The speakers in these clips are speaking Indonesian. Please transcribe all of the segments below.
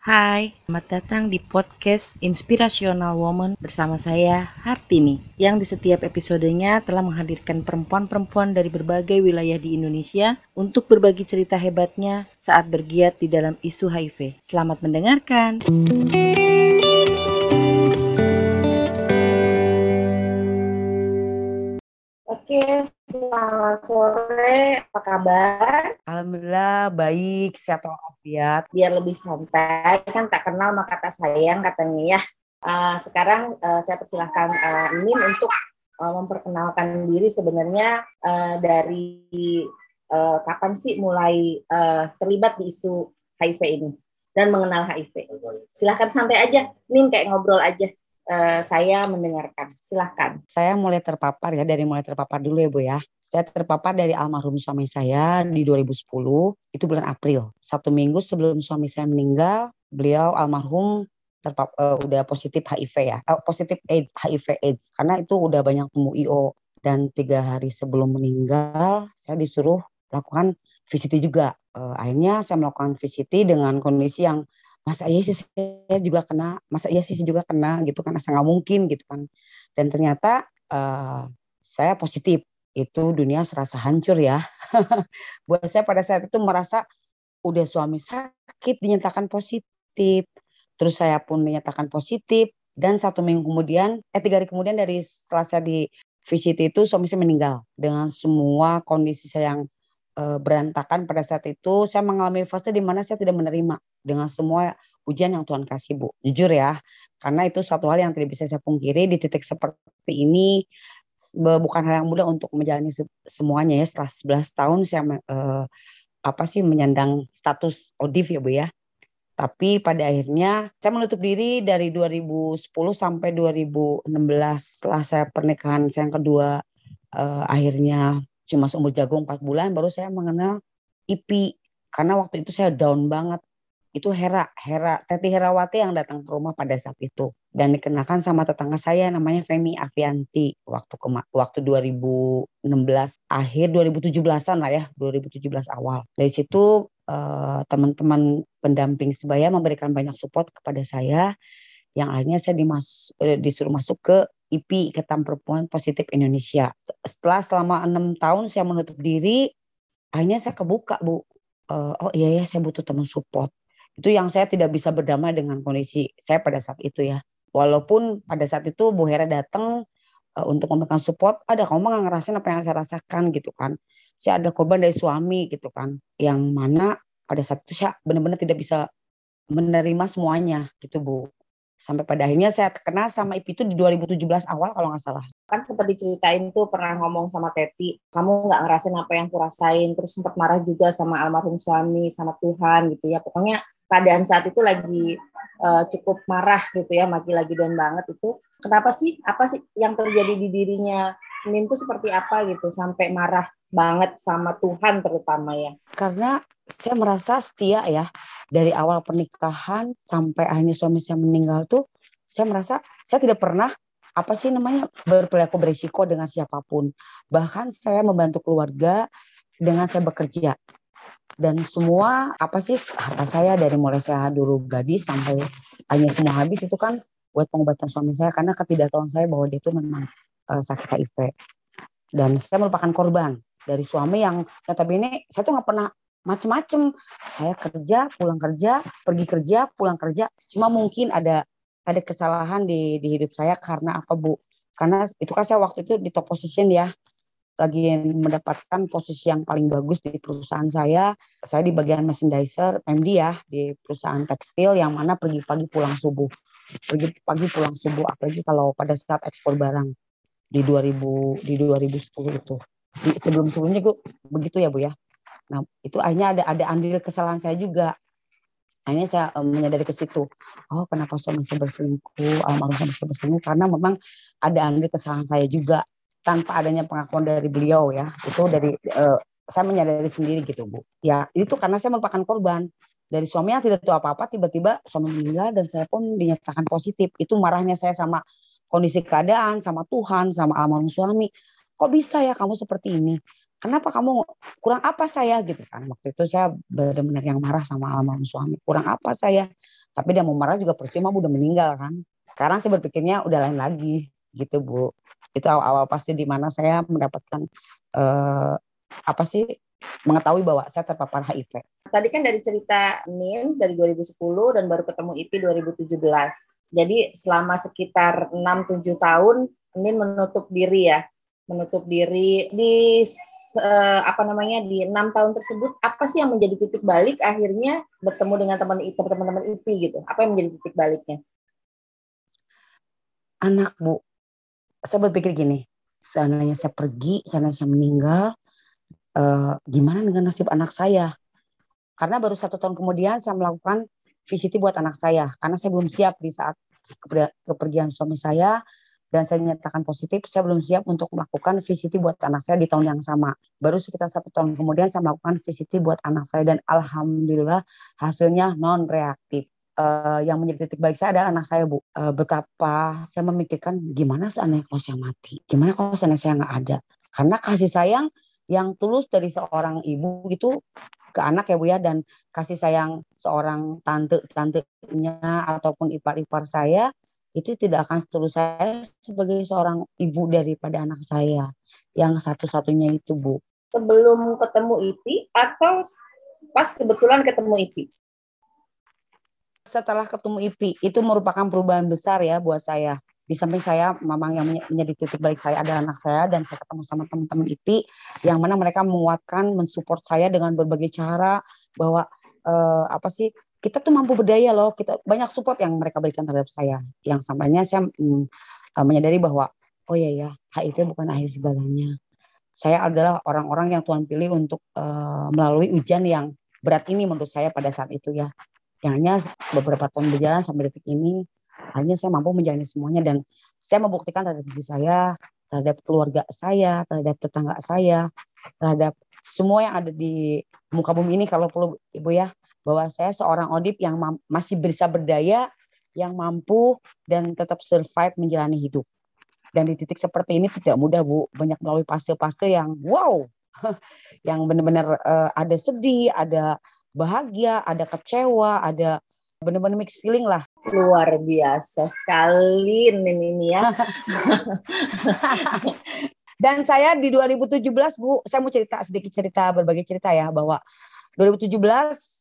Hai, selamat datang di podcast Inspirational Woman bersama saya Hartini yang di setiap episodenya telah menghadirkan perempuan-perempuan dari berbagai wilayah di Indonesia untuk berbagi cerita hebatnya saat bergiat di dalam isu HIV. Selamat mendengarkan. Oke, selamat sore. Apa kabar? Alhamdulillah baik, sehat walafiat. Biar lebih santai, kan tak kenal maka tak sayang katanya ya. Uh, sekarang uh, saya persilahkan uh, Nin untuk uh, memperkenalkan diri sebenarnya uh, dari uh, kapan sih mulai uh, terlibat di isu HIV ini dan mengenal HIV. Silahkan santai aja, Nin kayak ngobrol aja. Uh, saya mendengarkan. Silahkan. Saya mulai terpapar ya, dari mulai terpapar dulu ya Bu ya. Saya terpapar dari almarhum suami saya di 2010, itu bulan April. Satu minggu sebelum suami saya meninggal, beliau almarhum terpap uh, udah positif HIV ya, uh, positif AIDS, HIV AIDS. Karena itu udah banyak temu IO. Dan tiga hari sebelum meninggal, saya disuruh lakukan VCT juga. Uh, akhirnya saya melakukan VCT dengan kondisi yang masa iya sih saya juga kena masa iya sih saya juga kena gitu kan asa nggak mungkin gitu kan. Dan ternyata uh, saya positif. Itu dunia serasa hancur ya. Buat saya pada saat itu merasa udah suami sakit dinyatakan positif. Terus saya pun dinyatakan positif. Dan satu minggu kemudian eh tiga hari kemudian dari setelah saya di visit itu suami saya meninggal. Dengan semua kondisi saya yang berantakan pada saat itu saya mengalami fase di mana saya tidak menerima dengan semua ujian yang Tuhan kasih Bu. Jujur ya, karena itu satu hal yang tidak bisa saya pungkiri di titik seperti ini bukan hal yang mudah untuk menjalani semuanya ya. Setelah 11 tahun saya uh, apa sih menyandang status ODIV ya Bu ya. Tapi pada akhirnya saya menutup diri dari 2010 sampai 2016 setelah saya pernikahan saya yang kedua uh, akhirnya cuma seumur jagung 4 bulan baru saya mengenal IPI. Karena waktu itu saya down banget. Itu Hera, Hera, Teti Herawati yang datang ke rumah pada saat itu. Dan dikenalkan sama tetangga saya namanya Femi Avianti waktu ke waktu 2016 akhir 2017-an lah ya, 2017 awal. Dari situ uh, teman-teman pendamping sebaya memberikan banyak support kepada saya. Yang akhirnya saya dimas eh, disuruh masuk ke IPI Ikatan Perempuan Positif Indonesia. Setelah selama enam tahun saya menutup diri, akhirnya saya kebuka bu. Uh, oh iya ya saya butuh teman support. Itu yang saya tidak bisa berdamai dengan kondisi saya pada saat itu ya. Walaupun pada saat itu Bu Hera datang uh, untuk memberikan support, ada kamu nggak ngerasain apa yang saya rasakan gitu kan. Saya ada korban dari suami gitu kan. Yang mana pada saat itu saya benar-benar tidak bisa menerima semuanya gitu Bu sampai pada akhirnya saya kenal sama IP itu di 2017 awal kalau nggak salah. Kan seperti ceritain tuh pernah ngomong sama Teti, kamu nggak ngerasain apa yang kurasain, terus sempat marah juga sama almarhum suami, sama Tuhan gitu ya. Pokoknya keadaan saat itu lagi uh, cukup marah gitu ya, lagi lagi down banget itu. Kenapa sih? Apa sih yang terjadi di dirinya Nin tuh seperti apa gitu sampai marah banget sama Tuhan terutama ya? Karena saya merasa setia ya dari awal pernikahan sampai akhirnya suami saya meninggal tuh saya merasa saya tidak pernah apa sih namanya berperilaku berisiko dengan siapa pun. Bahkan saya membantu keluarga dengan saya bekerja. Dan semua apa sih harta saya dari mulai saya dulu gadis sampai hanya semua habis itu kan buat pengobatan suami saya. Karena ketidaktahuan saya bahwa dia itu memang uh, sakit HIV dan saya merupakan korban dari suami yang notabene saya tuh nggak pernah macem-macem. Saya kerja pulang kerja pergi kerja pulang kerja. Cuma mungkin ada ada kesalahan di di hidup saya karena apa bu? Karena itu kan saya waktu itu di top position ya. Lagi mendapatkan posisi yang paling bagus di perusahaan saya. Saya di bagian merchandiser MD ya di perusahaan tekstil yang mana pergi pagi pulang subuh. Pergi pagi pulang subuh apalagi kalau pada saat ekspor barang di 2000 di 2010 itu sebelum sebelumnya gue begitu ya bu ya Nah, itu akhirnya ada ada andil kesalahan saya juga. Akhirnya saya um, menyadari ke situ. Oh, kenapa suami saya berselingkuh, almarhum suami saya berselingkuh karena memang ada andil kesalahan saya juga tanpa adanya pengakuan dari beliau ya. Itu dari uh, saya menyadari sendiri gitu, Bu. Ya, itu karena saya merupakan korban dari suami yang tidak tahu apa-apa tiba-tiba suami meninggal dan saya pun dinyatakan positif. Itu marahnya saya sama kondisi keadaan, sama Tuhan, sama almarhum suami. Kok bisa ya kamu seperti ini? kenapa kamu kurang apa saya? Gitu kan. Waktu itu saya benar-benar yang marah sama almarhum suami. Kurang apa saya? Tapi dia mau marah juga percuma udah meninggal kan. Sekarang saya berpikirnya udah lain lagi. Gitu bu. Itu awal-awal pasti di mana saya mendapatkan uh, apa sih mengetahui bahwa saya terpapar HIV. Tadi kan dari cerita Nin dari 2010 dan baru ketemu IPI 2017. Jadi selama sekitar 6-7 tahun Nin menutup diri ya menutup diri di uh, apa namanya di enam tahun tersebut apa sih yang menjadi titik balik akhirnya bertemu dengan teman teman-teman IPI gitu? Apa yang menjadi titik baliknya? Anak bu. Saya berpikir gini seandainya saya pergi seandainya saya meninggal uh, gimana dengan nasib anak saya? Karena baru satu tahun kemudian saya melakukan VCT buat anak saya karena saya belum siap di saat kepergian suami saya dan saya nyatakan positif, saya belum siap untuk melakukan VCT buat anak saya di tahun yang sama. Baru sekitar satu tahun kemudian saya melakukan VCT buat anak saya dan alhamdulillah hasilnya non reaktif. Uh, yang menjadi titik balik saya adalah anak saya bu. Uh, betapa saya memikirkan gimana seandainya kalau saya mati, gimana kalau seandainya saya nggak ada. Karena kasih sayang yang tulus dari seorang ibu itu ke anak ya bu ya dan kasih sayang seorang tante tantenya ataupun ipar-ipar saya itu tidak akan terus saya sebagai seorang ibu daripada anak saya yang satu-satunya itu Bu. Sebelum ketemu IPI atau pas kebetulan ketemu IPI? Setelah ketemu IPI itu merupakan perubahan besar ya buat saya. Di samping saya memang yang menjadi titik balik saya adalah anak saya dan saya ketemu sama teman-teman IPI yang mana mereka menguatkan, mensupport saya dengan berbagai cara bahwa eh, apa sih kita tuh mampu berdaya loh kita banyak support yang mereka berikan terhadap saya. Yang sampainya saya mm, menyadari bahwa oh iya ya HIV bukan akhir segalanya. Saya adalah orang-orang yang Tuhan pilih untuk uh, melalui ujian yang berat ini menurut saya pada saat itu ya. Yang hanya beberapa tahun berjalan sampai detik ini hanya saya mampu menjalani semuanya dan saya membuktikan terhadap diri saya terhadap keluarga saya terhadap tetangga saya terhadap semua yang ada di muka bumi ini kalau perlu ibu ya bahwa saya seorang odip yang masih bisa berdaya, yang mampu dan tetap survive menjalani hidup. Dan di titik seperti ini tidak mudah Bu, banyak melalui fase-fase yang wow, yang benar-benar uh, ada sedih, ada bahagia, ada kecewa, ada benar-benar mix feeling lah. Luar biasa sekali ini, ini ya. Dan saya di 2017 Bu, saya mau cerita sedikit cerita berbagai cerita ya bahwa 2017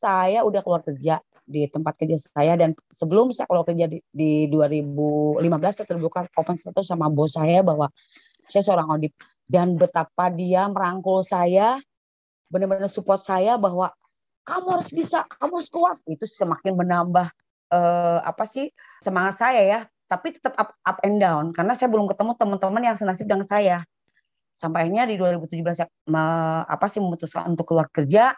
saya udah keluar kerja di tempat kerja saya dan sebelum saya keluar kerja di, di 2015 saya terbuka open status sama bos saya bahwa saya seorang audit. Dan betapa dia merangkul saya benar-benar support saya bahwa kamu harus bisa kamu harus kuat. Itu semakin menambah uh, apa sih semangat saya ya. Tapi tetap up, up and down karena saya belum ketemu teman-teman yang senasib dengan saya. Sampainya di 2017 saya me, apa sih memutuskan untuk keluar kerja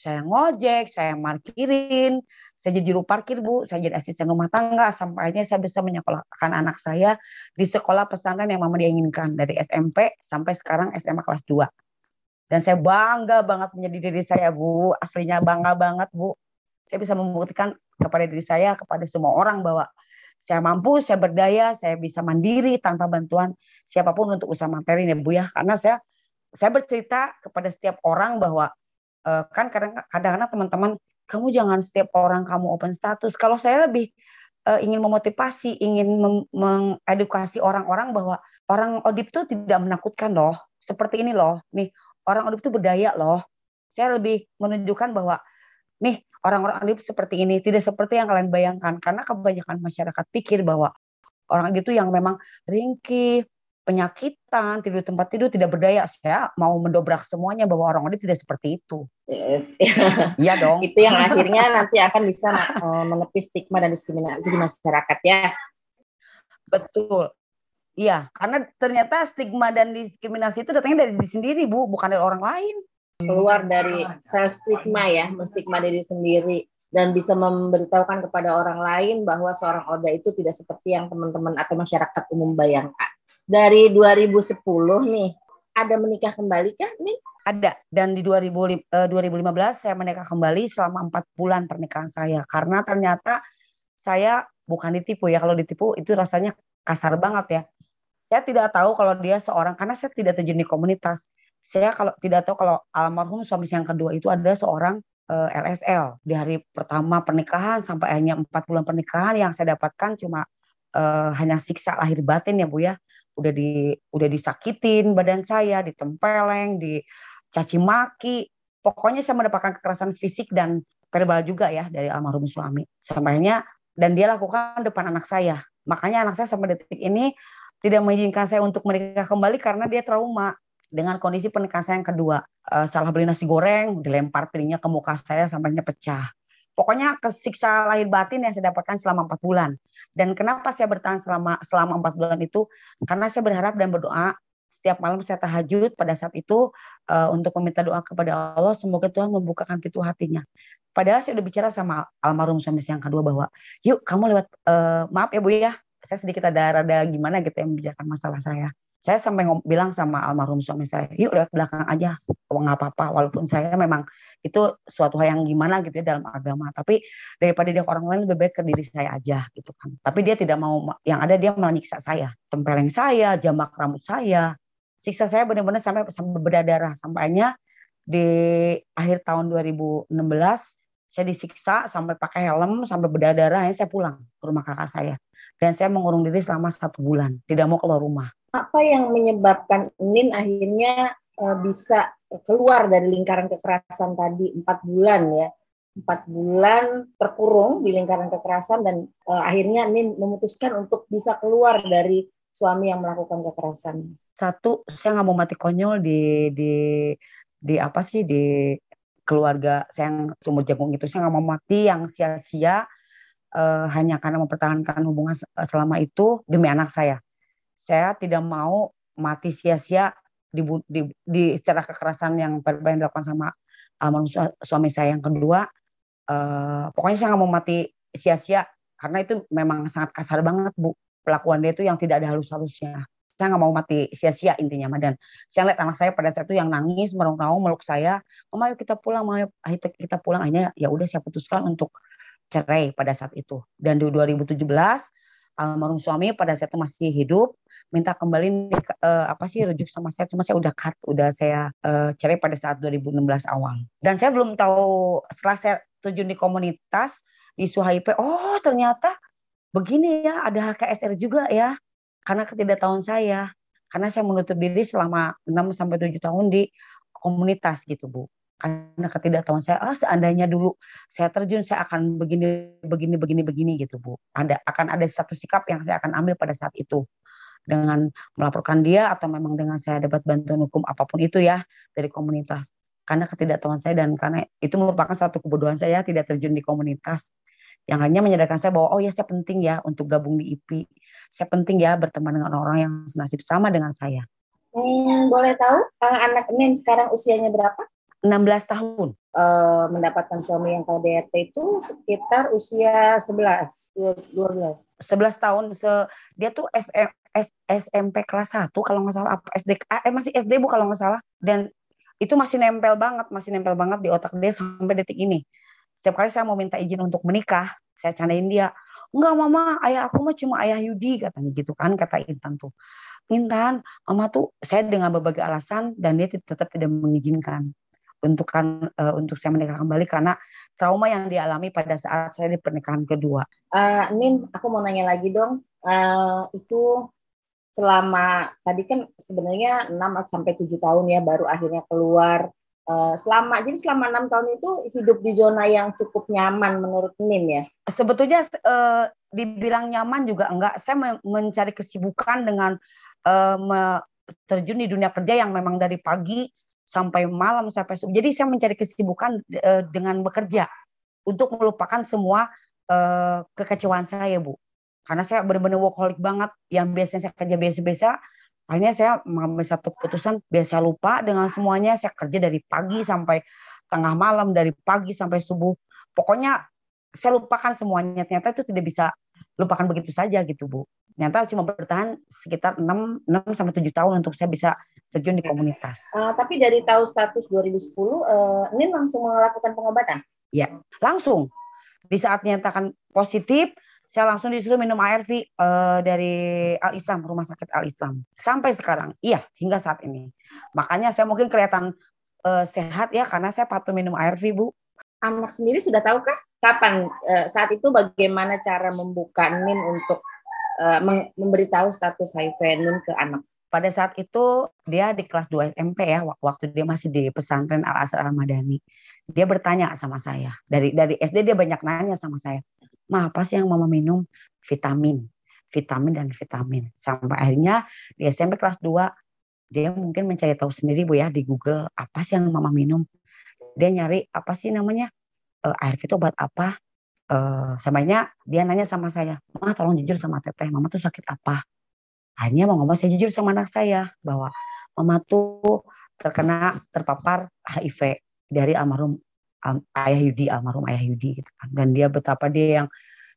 saya ngojek, saya markirin, saya jadi juru parkir bu, saya jadi asisten rumah tangga, sampai akhirnya saya bisa menyekolahkan anak saya di sekolah pesantren yang mama dia inginkan dari SMP sampai sekarang SMA kelas 2. Dan saya bangga banget menjadi diri saya bu, aslinya bangga banget bu. Saya bisa membuktikan kepada diri saya, kepada semua orang bahwa saya mampu, saya berdaya, saya bisa mandiri tanpa bantuan siapa pun untuk usaha materi ya bu ya. Karena saya saya bercerita kepada setiap orang bahwa uh, kan kadang-kadang teman-teman kamu jangan setiap orang kamu open status. Kalau saya lebih uh, ingin memotivasi, ingin mengedukasi orang-orang bahwa orang odip itu tidak menakutkan loh. Seperti ini loh, nih orang odip itu berdaya loh. Saya lebih menunjukkan bahwa nih orang-orang odip seperti ini, tidak seperti yang kalian bayangkan. Karena kebanyakan masyarakat pikir bahwa orang itu yang memang ringkih, penyakitan, tidur tempat tidur, tidak berdaya. Saya mau mendobrak semuanya bahwa orang ini tidak seperti itu. Iya dong. Itu yang akhirnya nanti akan bisa eh, menepis stigma dan diskriminasi di masyarakat ya. Betul. Iya, karena ternyata stigma dan diskriminasi itu datangnya dari diri sendiri, Bu, bukan dari orang lain. Keluar dari self stigma ya, menstigma diri sendiri dan bisa memberitahukan kepada orang lain bahwa seorang Oda itu tidak seperti yang teman-teman atau masyarakat umum bayangkan dari 2010 nih ada menikah kembali kan nih? Ada dan di 2000, uh, 2015 saya menikah kembali selama empat bulan pernikahan saya karena ternyata saya bukan ditipu ya kalau ditipu itu rasanya kasar banget ya. Saya tidak tahu kalau dia seorang karena saya tidak terjun di komunitas. saya kalau tidak tahu kalau almarhum suami saya yang kedua itu adalah seorang eh, LSL di hari pertama pernikahan sampai hanya empat bulan pernikahan yang saya dapatkan cuma uh, hanya siksa lahir batin ya bu ya. Udah di udah disakitin badan saya ditempeleng dicaci maki. Pokoknya saya mendapatkan kekerasan fisik dan verbal juga ya dari almarhum suami. Sampainya dan dia lakukan depan anak saya. Makanya anak saya sampai detik ini tidak mengizinkan saya untuk menikah kembali karena dia trauma dengan kondisi pernikahan saya yang kedua. Uh, salah beli nasi goreng, dilempar piringnya ke muka saya sampainya pecah. Pokoknya kesiksa lahir batin yang saya dapatkan selama empat bulan. Dan kenapa saya bertahan selama selama empat bulan itu? Karena saya berharap dan berdoa setiap malam saya tahajud pada saat itu uh, untuk meminta doa kepada Allah semoga Tuhan membukakan pintu hatinya. Padahal saya udah bicara sama almarhum suami saya yang kedua bahwa yuk kamu lewat uh, maaf ya Bu ya saya sedikit ada rada gimana gitu yang membicarakan masalah saya. Saya sampai bilang sama almarhum suami saya, yuk lewat belakang aja, oh, nggak apa-apa. Walaupun saya memang itu suatu hal yang gimana gitu ya dalam agama. Tapi daripada dia orang lain lebih baik ke diri saya aja gitu kan. Tapi dia tidak mau, yang ada dia malah nyiksa saya. Tempeleng saya, jambak rambut saya. Siksa saya benar-benar sampai sampai berdarah. Sampainya di akhir tahun 2016 saya disiksa sampai pakai helm sampai berdarah saya pulang ke rumah kakak saya dan saya mengurung diri selama satu bulan, tidak mau keluar rumah. Apa yang menyebabkan Nin akhirnya uh, bisa keluar dari lingkaran kekerasan tadi empat bulan ya? Empat bulan terkurung di lingkaran kekerasan dan uh, akhirnya Nin memutuskan untuk bisa keluar dari suami yang melakukan kekerasan. Satu, saya nggak mau mati konyol di di di apa sih di keluarga saya yang sumur jagung itu saya nggak mau mati yang sia-sia uh, hanya karena mempertahankan hubungan selama itu demi anak saya. Saya tidak mau mati sia-sia di, di, di secara kekerasan yang yang dilakukan sama almarhum suami saya yang kedua. Uh, pokoknya saya nggak mau mati sia-sia karena itu memang sangat kasar banget bu pelakuan dia itu yang tidak ada halus-halusnya. Saya nggak mau mati sia-sia intinya, Dan saya lihat anak saya pada saat itu yang nangis, merong-rong, meluk saya, Mama ayo kita pulang, ayo kita pulang. Akhirnya ya udah saya putuskan untuk cerai pada saat itu. Dan di 2017 almarhum suami pada saat itu masih hidup minta kembali uh, apa sih rujuk sama saya cuma saya udah cut udah saya uh, cerai pada saat 2016 awal. Dan saya belum tahu setelah saya terjun di komunitas di SUHIP oh ternyata begini ya ada HKSR juga ya karena ketidaktahuan saya. Karena saya menutup diri selama 6 sampai 7 tahun di komunitas gitu Bu karena ketidaktahuan saya ah seandainya dulu saya terjun saya akan begini begini begini begini gitu bu. Ada akan ada satu sikap yang saya akan ambil pada saat itu. Dengan melaporkan dia atau memang dengan saya dapat bantuan hukum apa pun itu ya dari komunitas. Karena ketidaktahuan saya dan karena itu merupakan satu kebodohan saya tidak terjun di komunitas. Yang hanya menyadarkan saya bahwa oh ya saya penting ya untuk gabung di IP saya penting ya berteman dengan orang yang senasib sama dengan saya. Hmm, boleh tahu anak Nen sekarang usianya berapa 16 tahun. Uh, mendapatkan suami yang KDRT itu sekitar usia 11, 12. 11 tahun. Se dia tuh SM, S, SMP kelas 1 kalau nggak salah apa SD eh masih SD Bu kalau nggak salah dan itu masih nempel banget, masih nempel banget di otak dia sampai detik ini. Setiap kali saya mau minta izin untuk menikah, saya candain dia, enggak mama, ayah aku mah cuma ayah Yudi katanya gitu kan kata Intan tuh. Intan, mama tuh saya dengan berbagai alasan dan dia tetap tidak mengizinkan untuk kan uh, untuk saya menikah kembali karena trauma yang dialami pada saat saya di pernikahan kedua. Uh, Nin, aku mau nanya lagi dong. Uh, itu selama tadi kan sebenarnya 6 sampai 7 tahun ya baru akhirnya keluar. Uh, selama jadi selama enam tahun itu hidup di zona yang cukup nyaman menurut Nin ya. Sebetulnya uh, dibilang nyaman juga enggak. Saya mencari kesibukan dengan uh, terjun di dunia kerja yang memang dari pagi sampai malam sampai subuh. Jadi saya mencari kesibukan uh, dengan bekerja untuk melupakan semua uh, kekecewaan saya, Bu. Karena saya benar-benar workaholic banget. Yang biasanya saya kerja biasa-biasa, akhirnya saya mengambil satu keputusan biasa lupa dengan semuanya. Saya kerja dari pagi sampai tengah malam, dari pagi sampai subuh. Pokoknya saya lupakan semuanya. Ternyata itu tidak bisa lupakan begitu saja gitu, Bu ternyata cuma bertahan sekitar 6, 6 sampai 7 tahun untuk saya bisa terjun di komunitas. Uh, tapi dari tahu status 2010, uh, ini langsung melakukan pengobatan? Ya, langsung. Di saat nyatakan positif, saya langsung disuruh minum ARV uh, eh, dari Al Islam, Rumah Sakit Al Islam. Sampai sekarang, iya hingga saat ini. Makanya saya mungkin kelihatan uh, sehat ya karena saya patuh minum ARV, Bu. Anak sendiri sudah tahukah kapan uh, saat itu bagaimana cara membuka NIN untuk uh, memberitahu status HIV NIN ke anak? pada saat itu dia di kelas 2 SMP ya waktu dia masih di pesantren Al Azhar Al Madani dia bertanya sama saya. Dari dari SD dia banyak nanya sama saya. Mah apa sih yang mama minum? Vitamin. Vitamin dan vitamin. Sampai akhirnya di SMP kelas 2 dia mungkin mencari tahu sendiri bu ya di Google apa sih yang mama minum? Dia nyari apa sih namanya? Uh, air itu obat apa uh, sampainya dia nanya sama saya mah tolong jujur sama teteh mama tuh sakit apa? Akhirnya mau ngomong saya jujur sama anak saya bahwa mama tuh terkena terpapar HIV dari almarhum um, ayah Yudi almarhum ayah Yudi gitu kan. Dan dia betapa dia yang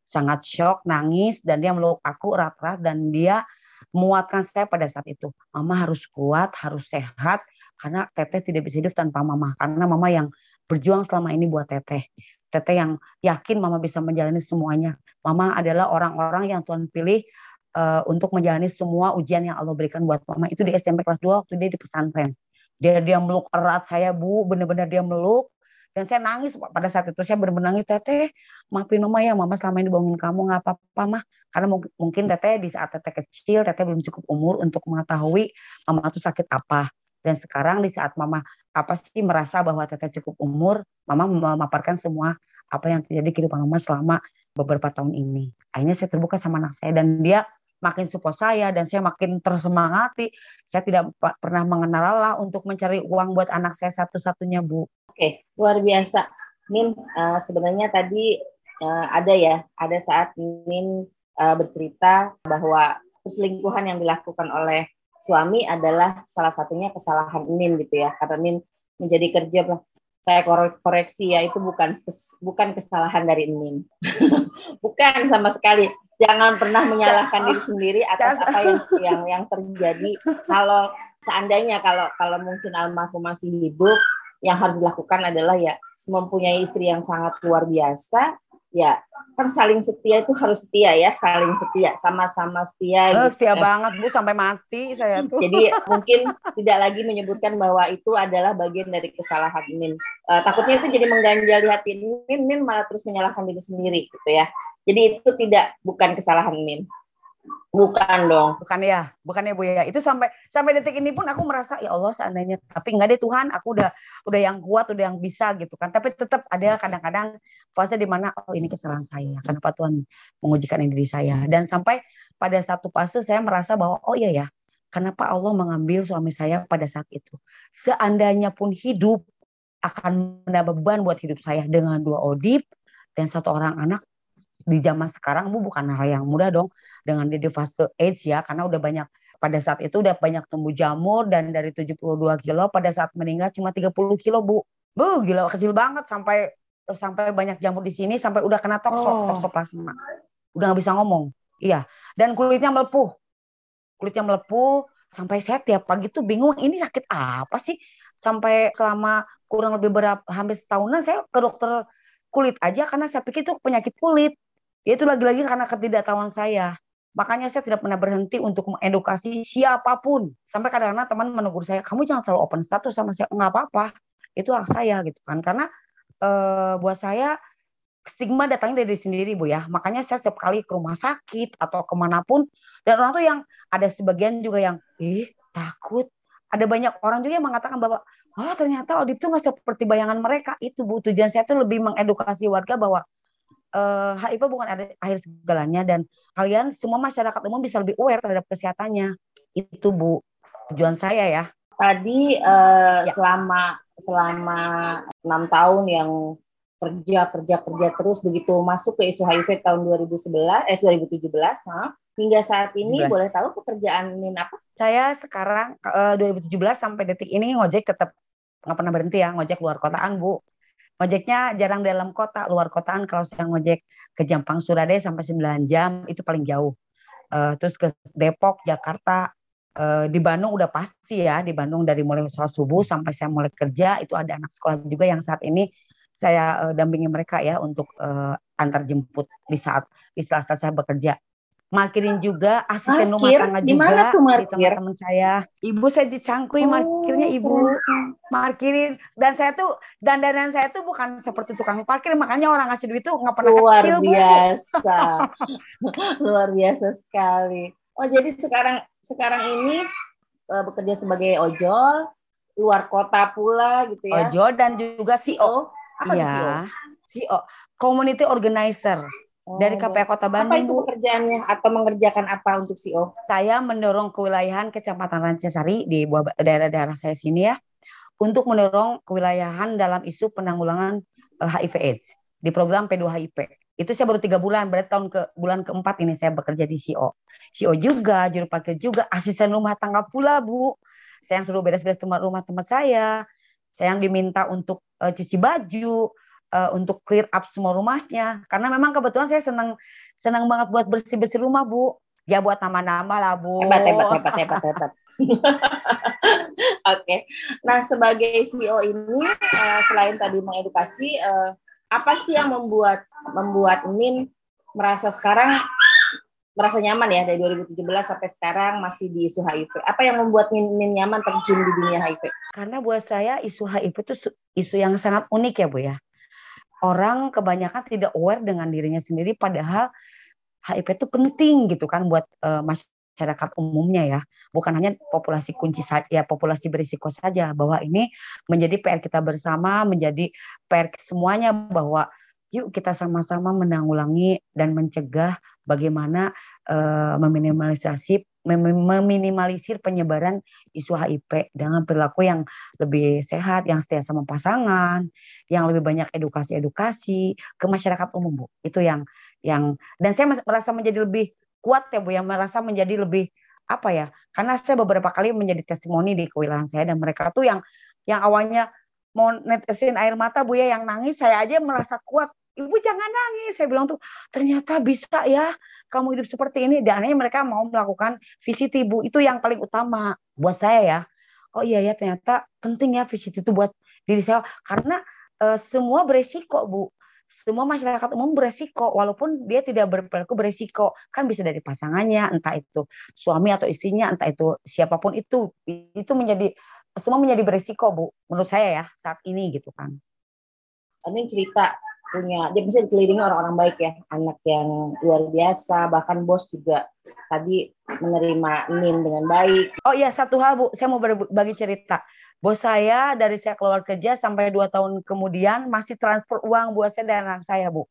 sangat shock nangis dan dia meluk aku erat-erat dan dia menguatkan saya pada saat itu. Mama harus kuat harus sehat karena teteh tidak bisa hidup tanpa mama karena mama yang berjuang selama ini buat teteh teteh yang yakin mama bisa menjalani semuanya. Mama adalah orang-orang yang Tuhan pilih uh, untuk menjalani semua ujian yang Allah berikan buat mama. Itu di SMP kelas 2 waktu dia di pesantren. Dia dia meluk erat saya bu, benar-benar dia meluk. Dan saya nangis pada saat itu. Saya benar-benar nangis teteh maafin mama ya. Mama selama ini bohongin kamu. Nggak apa-apa mah. Karena mungkin teteh di saat teteh kecil teteh belum cukup umur untuk mengetahui mama itu sakit apa dan sekarang di saat mama apa sih merasa bahwa teteh cukup umur mama memaparkan semua apa yang terjadi di kehidupan mama selama beberapa tahun ini akhirnya saya terbuka sama anak saya dan dia makin support saya dan saya makin tersemangati. Saya tidak pernah mengenal lelah untuk mencari uang buat anak saya satu-satunya, Bu. Oke, luar biasa. Nin, uh, sebenarnya tadi uh, ada ya, ada saat Nin uh, bercerita bahwa perselingkuhan yang dilakukan oleh suami adalah salah satunya kesalahan Nin gitu ya. Karena Nin menjadi kerja saya koreksi ya itu bukan bukan kesalahan dari Nin. bukan sama sekali jangan pernah menyalahkan diri sendiri atas apa yang yang yang terjadi kalau seandainya kalau kalau mungkin almarhum masih hidup yang harus dilakukan adalah ya mempunyai istri yang sangat luar biasa ya kan saling setia itu harus setia ya saling setia sama-sama setia oh, gitu. setia banget bu sampai mati saya tuh. jadi mungkin tidak lagi menyebutkan bahwa itu adalah bagian dari kesalahan Nin uh, takutnya itu jadi mengganjal di hati Nin Nin malah terus menyalahkan diri sendiri gitu ya. Jadi itu tidak bukan kesalahan Nin Bukan dong. Bukan ya, bukan ya Bu ya. Itu sampai sampai detik ini pun aku merasa ya Allah seandainya tapi enggak deh Tuhan, aku udah udah yang kuat, udah yang bisa gitu kan. Tapi tetap ada kadang-kadang fase di mana oh ini kesalahan saya. Kenapa Tuhan mengujikan diri saya? Dan sampai pada satu fase saya merasa bahwa oh iya ya, kenapa Allah mengambil suami saya pada saat itu? Seandainya pun hidup akan menambah beban buat hidup saya dengan dua odip dan satu orang anak di zaman sekarang bu bukan hal yang mudah dong dengan di fase age ya karena udah banyak pada saat itu udah banyak tumbuh jamur dan dari 72 kilo pada saat meninggal cuma 30 kilo bu. Bu gila kecil banget sampai sampai banyak jamur di sini sampai udah kena tokso oh. toksoplasma. Udah nggak bisa ngomong. Iya dan kulitnya melepuh. Kulitnya melepuh sampai saya tiap pagi tuh bingung ini sakit apa sih? Sampai selama kurang lebih berapa hampir setahunan saya ke dokter kulit aja karena saya pikir itu penyakit kulit Ya itu lagi-lagi karena ketidaktahuan saya. Makanya saya tidak pernah berhenti untuk mengedukasi siapa pun. Sampai kadang-kadang teman menegur saya, kamu jangan selalu open status sama saya. Enggak apa-apa, itu hak saya gitu kan. Karena e, buat saya stigma datangnya dari sendiri bu ya. Makanya saya setiap kali ke rumah sakit atau ke mana pun, dan orang tuh yang ada sebagian juga yang, ih takut. Ada banyak orang juga yang mengatakan bahwa, oh ternyata audit itu nggak seperti bayangan mereka. Itu bu tujuan saya tuh lebih mengedukasi warga bahwa uh, eh, HIV bukan ada akhir segalanya dan kalian semua masyarakat umum bisa lebih aware terhadap kesehatannya. Itu Bu tujuan saya ya. Tadi uh, ya. selama selama enam tahun yang kerja kerja kerja terus begitu masuk ke isu HIV tahun 2011 eh 2017 nah, hingga saat ini 17. boleh tahu pekerjaan Min apa? Saya sekarang uh, eh, 2017 sampai detik ini ngojek tetap nggak pernah berhenti ya ngojek luar kotaan Bu Ojeknya jarang dalam kota, luar kotaan kalau saya ngojek ke Jampang Surabaya sampai 9 jam itu paling jauh. Uh, terus ke Depok, Jakarta, uh, di Bandung udah pasti ya, di Bandung dari mulai sholat subuh sampai saya mulai kerja itu ada anak sekolah juga yang saat ini saya uh, dampingi mereka ya untuk uh, antar jemput di saat di saat saya bekerja markirin juga asisten rumah tangga juga tuh markir? di teman-teman saya. Ibu saya dicangkui oh, markirnya ibu. Markirin dan saya tuh dan dandan saya tuh bukan seperti tukang parkir makanya orang ngasih duit tuh nggak pernah luar kecil biasa. luar biasa sekali. Oh jadi sekarang sekarang ini uh, bekerja sebagai ojol luar kota pula gitu ya. Ojol dan juga CEO. Apa iya. CEO? CEO, community organizer. Oh, dari KPA Kota Bandung. Apa itu pekerjaannya atau mengerjakan apa untuk CEO? Saya mendorong kewilayahan Kecamatan Rancasari di daerah-daerah saya sini ya untuk mendorong kewilayahan dalam isu penanggulangan uh, eh, HIV AIDS di program P2HIP. Itu saya baru tiga bulan, berarti tahun ke bulan keempat ini saya bekerja di CEO. CEO juga, juru parkir juga, asisten rumah tangga pula Bu. Saya yang suruh beres-beres rumah teman saya. Saya yang diminta untuk uh, cuci baju, uh, untuk clear up semua rumahnya karena memang kebetulan saya senang senang banget buat bersih bersih rumah bu ya buat nama-nama lah bu hebat hebat hebat hebat hebat Oke, okay. nah sebagai CEO ini uh, selain tadi mengedukasi, uh, apa sih yang membuat membuat Min merasa sekarang merasa nyaman ya dari 2017 sampai sekarang masih di isu HIV. Apa yang membuat Min, Min nyaman terjun di dunia HIV? Karena buat saya isu HIV itu isu yang sangat unik ya Bu ya orang kebanyakan tidak aware dengan dirinya sendiri padahal HIV itu penting gitu kan buat uh, masyarakat umumnya ya. Bukan hanya populasi kunci saja ya populasi berisiko saja bahwa ini menjadi PR kita bersama menjadi PR semuanya bahwa yuk kita sama-sama menanggulangi dan mencegah bagaimana uh, meminimalisasi meminimalisir penyebaran isu HIV dengan perilaku yang lebih sehat, yang setia sama pasangan, yang lebih banyak edukasi-edukasi ke masyarakat umum, Bu. Itu yang yang dan saya merasa menjadi lebih kuat ya Bu, yang merasa menjadi lebih apa ya? Karena saya beberapa kali menjadi testimoni di kewilayahan saya dan mereka tuh yang yang awalnya mau netesin air mata Bu ya yang nangis, saya aja merasa kuat ibu jangan nangis. Saya bilang tuh ternyata bisa ya kamu hidup seperti ini. Dan akhirnya mereka mau melakukan visit ibu. Itu yang paling utama buat saya ya. Oh iya ya ternyata penting ya visit itu buat diri saya. Karena e, semua beresiko bu. Semua masyarakat umum beresiko, walaupun dia tidak berperilaku beresiko, kan bisa dari pasangannya, entah itu suami atau istrinya, entah itu siapa pun itu, itu menjadi semua menjadi beresiko bu, menurut saya ya saat ini gitu kan. Ini cerita punya dia bisa dikelilingi orang-orang baik ya anak yang luar biasa bahkan bos juga tadi menerima Nin dengan baik. Oh iya satu hal bu saya mau berbagi cerita. Bos saya dari saya keluar kerja sampai dua tahun kemudian masih transfer uang buat saya dan anak saya bu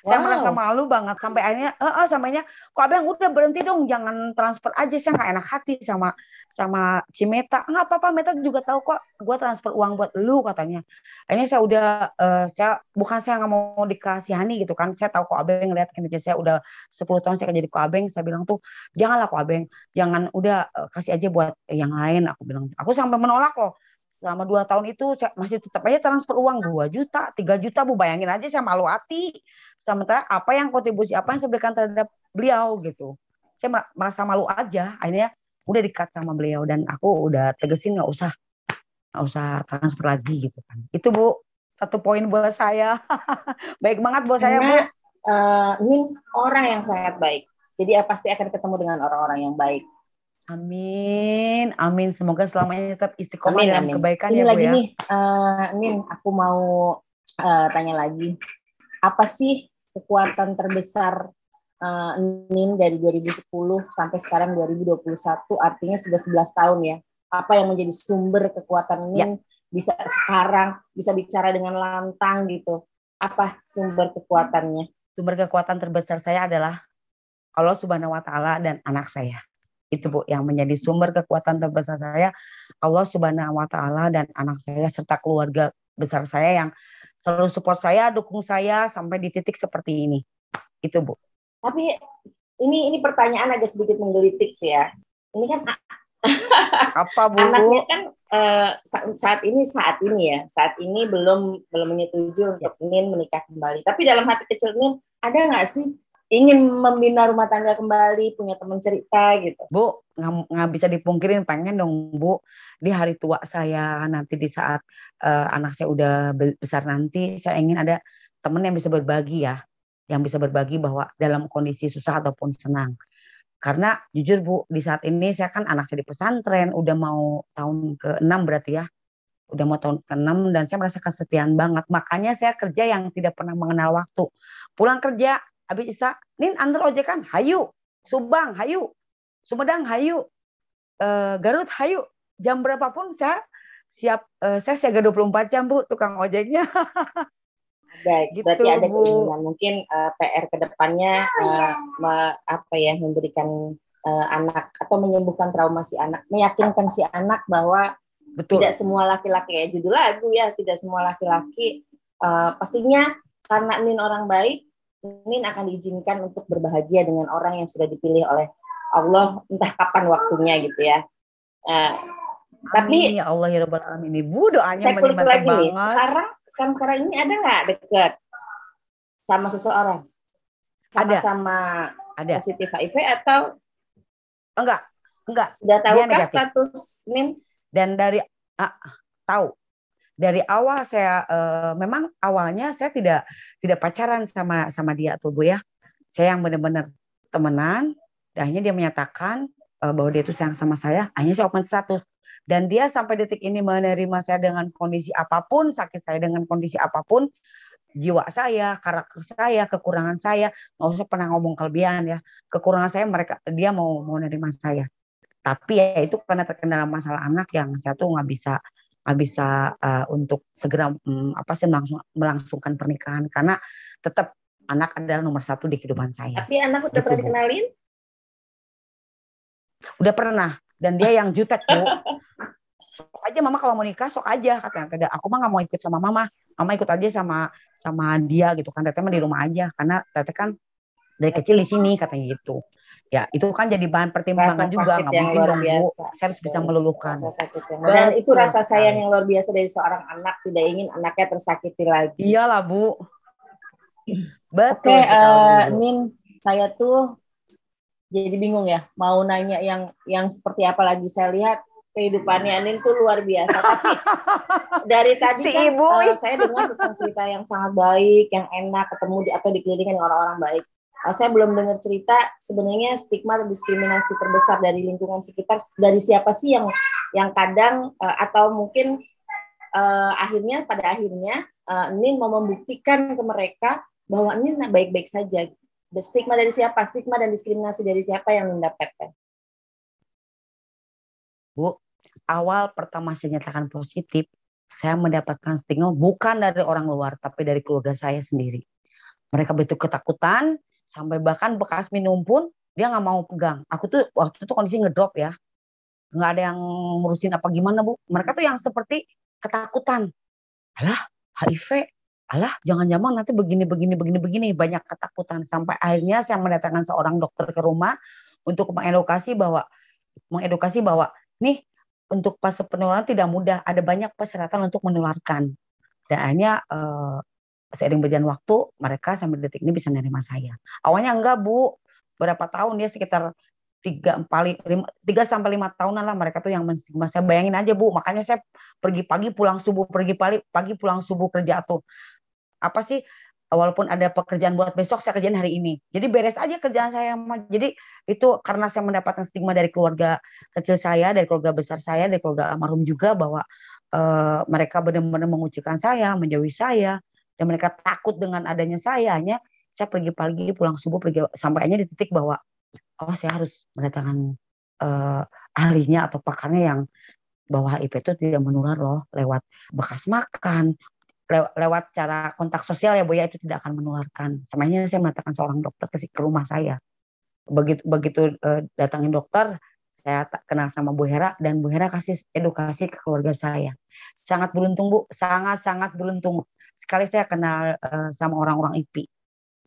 saya wow. merasa malu banget sampai akhirnya eh eh sampainya kok abang udah berhenti dong jangan transfer aja. Saya nggak enak hati sama sama Cimeta nggak apa-apa Meta juga tahu kok gue transfer uang buat lu katanya. Akhirnya saya udah uh, saya bukan saya nggak mau dikasihani gitu kan saya tahu kok abang ngeliat kinerja saya udah 10 tahun saya kerja di kok abang saya bilang tuh janganlah kok abang jangan udah uh, kasih aja buat yang lain aku bilang. Aku sampai menolak loh selama dua tahun itu saya masih tetap aja transfer uang dua juta, tiga juta, bu bayangin aja saya malu hati. Sementara apa yang kontribusi apa yang saya berikan terhadap beliau gitu, saya merasa malu aja. Akhirnya udah dikat sama beliau dan aku udah tegesin nggak usah nggak usah transfer lagi gitu kan. Itu bu satu poin buat saya. baik banget buat saya bu. Uh, ini orang yang sangat baik. Jadi ya pasti akan ketemu dengan orang-orang yang baik Amin, amin. Semoga selamanya tetap istiqomah dalam kebaikan Ini ya, lagi Bu ya. nih, uh, Nin, aku mau uh, tanya lagi. Apa sih kekuatan terbesar uh, Nin dari 2010 sampai sekarang 2021, artinya sudah 11 tahun ya. Apa yang menjadi sumber kekuatan Nin ya. bisa sekarang, bisa bicara dengan lantang gitu. Apa sumber kekuatannya? Sumber kekuatan terbesar saya adalah Allah Subhanahu wa taala dan anak saya itu Bu yang menjadi sumber kekuatan terbesar saya Allah Subhanahu wa taala dan anak saya serta keluarga besar saya yang selalu support saya, dukung saya sampai di titik seperti ini. Itu Bu. Tapi ini ini pertanyaan agak sedikit menggelitik sih ya. Ini kan apa Bu? Anaknya kan uh, saat ini saat ini ya, saat ini belum belum menyetujui untuk ingin menikah kembali. Tapi dalam hati kecil ini ada nggak sih ingin membina rumah tangga kembali, punya teman cerita gitu. Bu, nggak bisa dipungkirin pengen dong Bu di hari tua saya nanti di saat uh, anak saya udah besar nanti saya ingin ada teman yang bisa berbagi ya. yang bisa berbagi bahwa dalam kondisi susah ataupun senang. Karena jujur Bu, di saat ini saya kan anak saya di pesantren, udah mau tahun ke-6 berarti ya. Udah mau tahun ke-6 dan saya merasa kesepian banget. Makanya saya kerja yang tidak pernah mengenal waktu. Pulang kerja, habis Isa, Nin antar ojek kan, hayu. Subang, hayu. Sumedang, hayu. Uh, Garut, hayu. Jam berapapun saya siap, uh, saya siaga 24 jam Bu, tukang ojeknya. ada gitu, berarti ada keinginan mungkin uh, eh, PR ke depannya uh, me, apa ya memberikan uh, anak atau menyembuhkan trauma si anak meyakinkan si anak bahwa Betul. tidak semua laki-laki ya judul lagu ya tidak semua laki-laki uh, pastinya karena Min orang baik Min akan diizinkan untuk berbahagia dengan orang yang sudah dipilih oleh Allah entah kapan waktunya gitu ya uh, tapi ya Allah ya Rabbal Alamin Ibu doanya saya kulik lagi banget. nih. Sekarang sekarang sekarang ini ada nggak deket sama seseorang? Sama-sama ada. positif HIV atau enggak? Enggak. Sudah tahu kan status NIM? Dan dari ah, tahu. Dari awal saya uh, memang awalnya saya tidak tidak pacaran sama sama dia tuh Bu ya. Saya yang benar-benar temenan, dan akhirnya dia menyatakan uh, bahwa dia itu sayang sama saya, akhirnya saya open status dan dia sampai detik ini menerima saya dengan kondisi apa pun, sakit saya dengan kondisi apa pun, jiwa saya, karakter saya, kekurangan saya, nggak usah pernah ngomong kelebihan ya, kekurangan saya mereka dia mau mau menerima saya. Tapi ya itu karena terkendala masalah anak yang saya tuh nggak bisa bisa uh, untuk segera um, apa sih melangsung, melangsungkan pernikahan. Karena tetap anak adalah nomor satu di kehidupan saya. Tapi anak udah gitu, pernah dikenalin? Udah pernah. Dan dia yang jutek bu. Sok aja mama kalau mau nikah sok aja katanya. Aku mah nggak mau ikut sama mama. Mama ikut aja sama sama dia gitu kan. Teteh mah di rumah aja. Karena teteh kan dari kecil di sini katanya gitu ya itu kan jadi bahan pertimbangan rasa juga nggak mungkin dong bu. saya harus bisa meluluhkan. Dan itu rasa sayang yang luar biasa dari seorang anak tidak ingin anaknya tersakiti lagi. Iyalah bu. Betul Oke, uh, Nin saya tuh jadi bingung ya mau nanya yang yang seperti apa lagi. Saya lihat kehidupannya Anin tuh luar biasa. Tapi dari tadi si kan ibu. Uh, saya dengar tentang cerita yang sangat baik yang enak ketemu di, atau dikelilingi orang-orang baik saya belum dengar cerita sebenarnya stigma dan diskriminasi terbesar dari lingkungan sekitar dari siapa sih yang yang kadang uh, atau mungkin uh, akhirnya pada akhirnya uh, Nin mau membuktikan ke mereka bahwa Nin baik-baik saja stigma dari siapa? Stigma dan diskriminasi dari siapa yang mendapatkan? Bu, awal pertama saya nyatakan positif, saya mendapatkan stigma bukan dari orang luar, tapi dari keluarga saya sendiri. Mereka betul ketakutan, sampai bahkan bekas minum pun dia nggak mau pegang. Aku tuh waktu itu kondisi ngedrop ya, nggak ada yang ngurusin apa gimana bu. Mereka tuh yang seperti ketakutan. Alah, HIV, alah jangan-jangan nanti begini begini begini begini banyak ketakutan sampai akhirnya saya mendatangkan seorang dokter ke rumah untuk mengedukasi bahwa mengedukasi bahwa nih untuk fase penularan tidak mudah ada banyak persyaratan untuk menularkan dan akhirnya eh, seiring berjalan waktu mereka sampai detik ini bisa menerima saya. Awalnya enggak bu. Berapa tahun dia sekitar tiga empat tiga sampai lima tahunan lah mereka tuh yang menstigma. Saya bayangin aja bu. Makanya saya pergi pagi pulang subuh pergi pagi pagi pulang subuh kerja tuh. Apa sih? Walaupun ada pekerjaan buat besok saya kerjain hari ini. Jadi beres aja kerjaan saya. Jadi itu karena saya mendapatkan stigma dari keluarga kecil saya, dari keluarga besar saya, dari keluarga almarhum juga bahwa uh, mereka benar-benar mengucilkan saya, menjauhi saya, dan mereka takut dengan adanya saya. Hanya saya pergi pagi, pulang subuh, pergi sampainya di titik bahwa oh saya harus mendatangkan uh, ahlinya atau pakarnya yang bahwa HIV itu tidak menular loh lewat bekas makan, lewat cara kontak sosial ya Bu ya itu tidak akan menularkan. Samanya saya mengatakan seorang dokter ke, rumah saya. Begitu begitu uh, datangin dokter, saya kenal sama Bu Hera dan Bu Hera kasih edukasi ke keluarga saya. Sangat beruntung Bu, sangat sangat beruntung. Sekali saya kenal uh, sama orang-orang IP.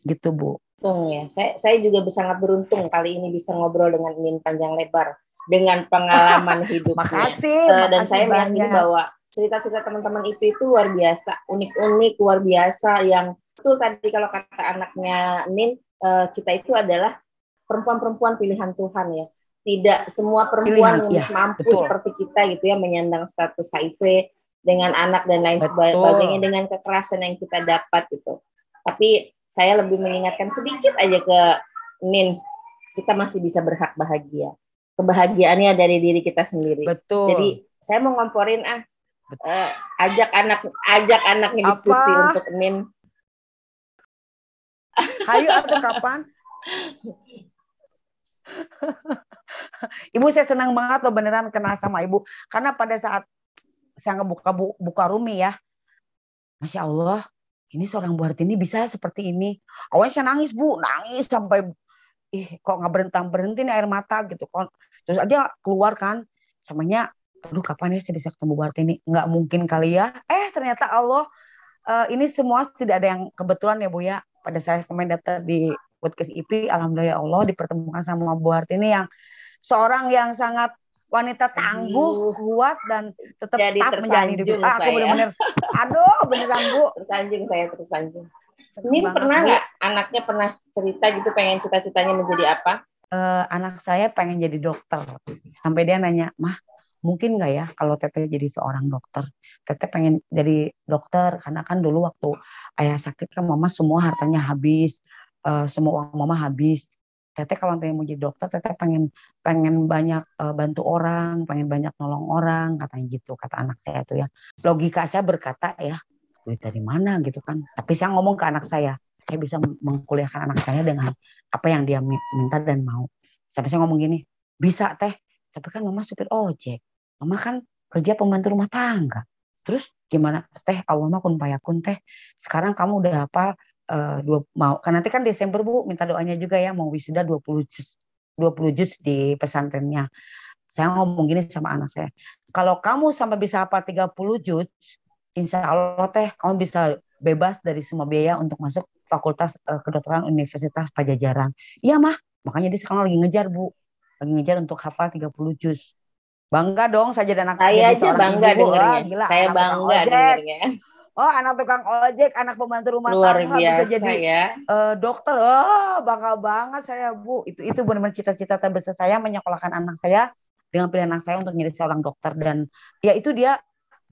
Gitu Bu. Untung ya. Saya saya juga sangat beruntung kali ini bisa ngobrol dengan Min panjang lebar dengan pengalaman hidupnya. makasih, uh, dan makasih saya meyakini bahwa cerita-cerita teman-teman IP itu luar biasa, unik-unik, luar biasa yang itu tadi kalau kata anaknya Nin, uh, kita itu adalah perempuan-perempuan pilihan Tuhan ya. Tidak semua perempuan yang ya, mampu betul. seperti kita gitu ya menyandang status HIV dengan anak dan lain betul. sebagainya dengan kekerasan yang kita dapat gitu. Tapi saya lebih mengingatkan sedikit aja ke Nin, kita masih bisa berhak bahagia. Kebahagiaannya dari diri kita sendiri. Betul. Jadi saya mau ngomporin ah, uh, ajak anak, ajak anaknya diskusi Apa? untuk Nin. Hayu atau kapan? ibu saya senang banget loh beneran kenal sama ibu karena pada saat saya ngebuka bu, buka rumi ya, masya Allah, ini seorang Bu Hartini bisa seperti ini. Awalnya saya nangis bu, nangis sampai ih kok nggak berhenti berhenti nih air mata gitu kan. Terus aja keluar kan, samanya, aduh kapan ya saya bisa ketemu Bu Hartini? Nggak mungkin kali ya. Eh ternyata Allah uh, ini semua tidak ada yang kebetulan ya Bu ya. Pada saya kemarin daftar di podcast IP, alhamdulillah ya Allah dipertemukan sama Bu Hartini yang seorang yang sangat wanita tangguh, kuat dan tetap Jadi tetap menjalani hidup. Ah, aku saya. bener-bener, aduh beneran Bu. Tersanjung saya tersanjung. Banget, pernah nggak anaknya pernah cerita gitu pengen cita-citanya menjadi apa? Eh, anak saya pengen jadi dokter. Sampai dia nanya, mah mungkin nggak ya kalau Teteh jadi seorang dokter? Teteh pengen jadi dokter karena kan dulu waktu ayah sakit kan mama semua hartanya habis, eh, semua uang mama habis. Teteh kalau nanti mau jadi dokter, Teteh pengen pengen banyak eh, bantu orang, pengen banyak nolong orang, katanya gitu kata anak saya tuh ya. Logika saya berkata ya, duit dari mana gitu kan? Tapi saya ngomong ke anak saya, saya bisa mengkuliahkan anak saya dengan apa yang dia mi- minta dan mau. Sampai saya ngomong gini, bisa teh, tapi kan mama supir ojek, mama kan kerja pembantu rumah tangga. Terus gimana teh? Allah mah kun payakun teh. Sekarang kamu udah apa? Eh, dua mau kan nanti kan Desember Bu minta doanya juga ya mau wisuda 20 juz 20 juz di pesantrennya. Saya ngomong gini sama anak saya. Kalau kamu sampai bisa apa 30 juz, insya Allah teh kamu bisa bebas dari semua biaya untuk masuk fakultas eh, kedokteran Universitas Pajajaran. Iya mah, makanya dia sekarang lagi ngejar bu, lagi ngejar untuk hafal 30 juz. Bangga dong saya jadi anak Saya aja bangga ibu. Wah, dengernya. gila, saya anak bangga dengernya. Oh anak tukang ojek, anak pembantu rumah Luar tangga bisa jadi ya. eh, dokter. Oh bangga banget saya bu. Itu itu benar-benar cita-cita terbesar saya menyekolahkan anak saya dengan pilihan anak saya untuk menjadi seorang dokter dan ya itu dia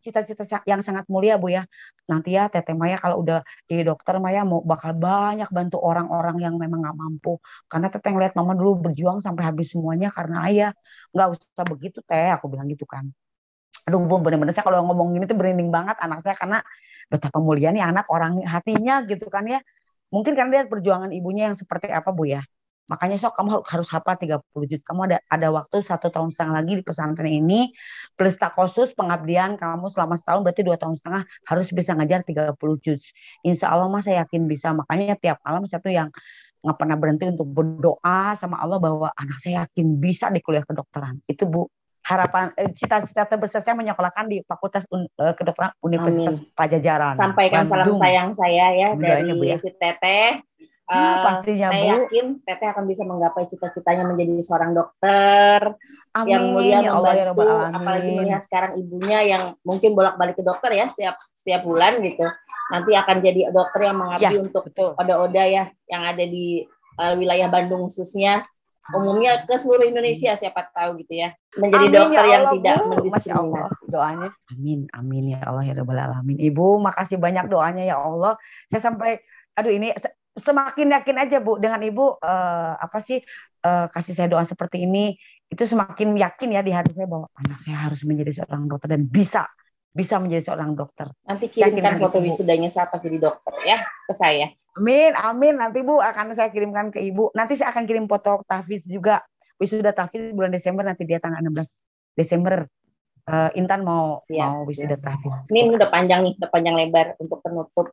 cita-cita yang sangat mulia bu ya. Nanti ya Teteh Maya kalau udah jadi dokter Maya mau bakal banyak bantu orang-orang yang memang nggak mampu. Karena Teteh ngeliat mama dulu berjuang sampai habis semuanya karena ayah. Nggak usah begitu Teh, aku bilang gitu kan. Aduh bu bener-bener saya kalau ngomong gini tuh berinding banget anak saya karena betapa mulia nih anak orang hatinya gitu kan ya. Mungkin karena dia perjuangan ibunya yang seperti apa bu ya. Makanya sok kamu harus hafal 30 juz. Kamu ada ada waktu satu tahun setengah lagi di pesantren ini. Plus tak khusus pengabdian kamu selama setahun berarti dua tahun setengah harus bisa ngajar 30 juz. Insya Allah mas saya yakin bisa. Makanya tiap malam saya tuh yang nggak pernah berhenti untuk berdoa sama Allah bahwa anak saya yakin bisa di kuliah kedokteran. Itu bu harapan eh, cita-cita terbesar saya menyekolahkan di Fakultas Un- eh, Kedokteran Universitas Pajajaran. Sampaikan salam Bandung. sayang saya ya dari Bu, ya. si Teteh. Ya, Eh, pastinya saya Bu. yakin Teteh akan bisa menggapai cita-citanya menjadi seorang dokter Amin yang mulia ya Allah ya membantu Alamin. apalagi melihat sekarang ibunya yang mungkin bolak-balik ke dokter ya setiap setiap bulan gitu nanti akan jadi dokter yang mengabdi Ya, untuk oda-oda ya yang ada di eh, wilayah Bandung khususnya umumnya ke seluruh Indonesia siapa tahu gitu ya menjadi Amin dokter ya yang Allah, tidak Bu. Mendiskriminasi doanya. Amin, amin ya Allah ya Rabbal Alamin. Ibu, makasih banyak doanya ya Allah. Saya sampai, aduh ini se- semakin yakin aja Bu dengan Ibu eh, apa sih eh, kasih saya doa seperti ini itu semakin yakin ya di hati saya bahwa anak saya harus menjadi seorang dokter dan bisa bisa menjadi seorang dokter. nanti kirimkan foto wisudanya siapa jadi dokter ya ke saya Amin, amin. Nanti Bu akan saya kirimkan ke Ibu. Nanti saya akan kirim foto Tafiz juga. Wisuda Tafiz bulan Desember nanti dia tanggal 16 Desember. Eh, Intan mau Siap, mau wisuda Tafiz. ini udah panjang nih udah panjang lebar untuk penutup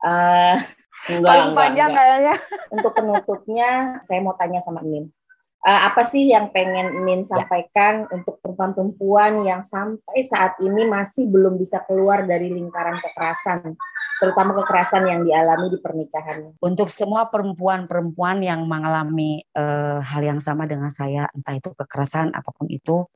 Eh enggak, Paling enggak, panjang enggak. kayaknya. untuk penutupnya saya mau tanya sama Nin. Eh, apa sih yang pengen Nin Ya. sampaikan untuk perempuan-perempuan yang sampai saat ini masih belum bisa keluar dari lingkaran kekerasan, terutama kekerasan yang dialami di pernikahan? Untuk semua perempuan-perempuan yang mengalami eh, hal yang sama dengan saya, entah itu kekerasan apa pun itu,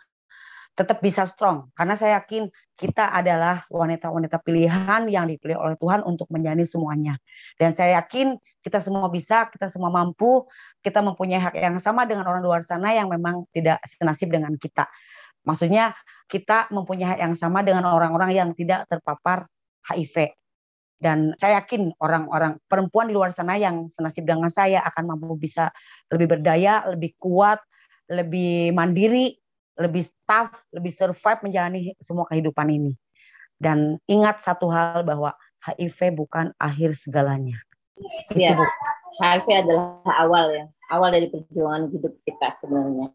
tetap bisa strong. Karena saya yakin kita adalah wanita-wanita pilihan yang dipilih oleh Tuhan untuk menjalani semuanya. Dan saya yakin kita semua bisa, kita semua mampu, kita mempunyai hak yang sama dengan orang luar sana yang memang tidak senasib dengan kita. Maksudnya kita mempunyai hak yang sama dengan orang-orang yang tidak terpapar HIV. Dan saya yakin orang-orang perempuan di luar sana yang senasib dengan saya akan mampu bisa lebih berdaya, lebih kuat, lebih mandiri, lebih tough, lebih survive menjalani semua kehidupan ini. Dan ingat satu hal bahwa HIV bukan akhir segalanya. Itu, HIV adalah awal ya, awal dari perjuangan hidup kita sebenarnya.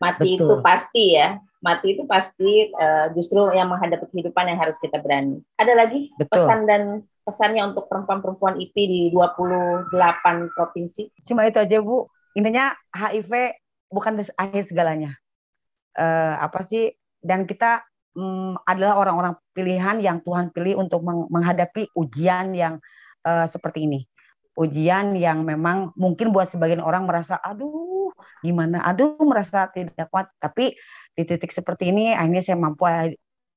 Mati Betul. itu pasti ya, mati itu pasti uh, justru yang menghadapi kehidupan yang harus kita berani. Ada lagi Betul. pesan dan pesannya untuk perempuan-perempuan IP di 28 provinsi? Cuma itu aja Bu. Intinya HIV bukan akhir segalanya. Uh, apa sih? Dan kita um, adalah orang-orang pilihan yang Tuhan pilih untuk menghadapi ujian yang uh, seperti ini. Ujian yang memang mungkin buat sebagian orang merasa, aduh gimana, aduh merasa tidak kuat. Tapi di titik seperti ini akhirnya saya mampu,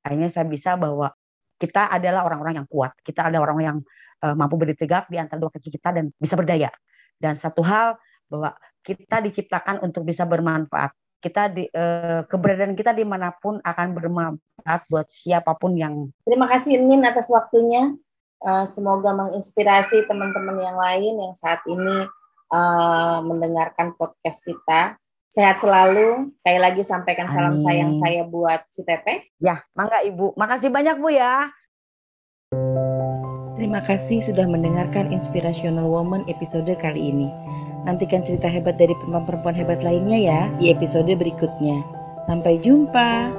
akhirnya saya bisa bahwa kita adalah orang-orang yang kuat. Kita adalah orang yang uh, mampu berdiri tegak di antara dua kaki kita dan bisa berdaya. Dan satu hal bahwa kita diciptakan untuk bisa bermanfaat. Kita di uh, keberadaan kita di mana pun akan bermanfaat buat siapa pun yang. Terima kasih Nin atas waktunya. Uh, semoga menginspirasi teman-teman yang lain yang saat ini uh, mendengarkan podcast kita. Sehat selalu. Sekali lagi sampaikan salam Amin. sayang saya buat si Teteh. Ya, mangga Ibu. Makasih banyak Bu ya. Terima kasih sudah mendengarkan Inspirational Woman episode kali ini. Nantikan cerita hebat dari perempuan-perempuan hebat lainnya ya di episode berikutnya. Sampai jumpa.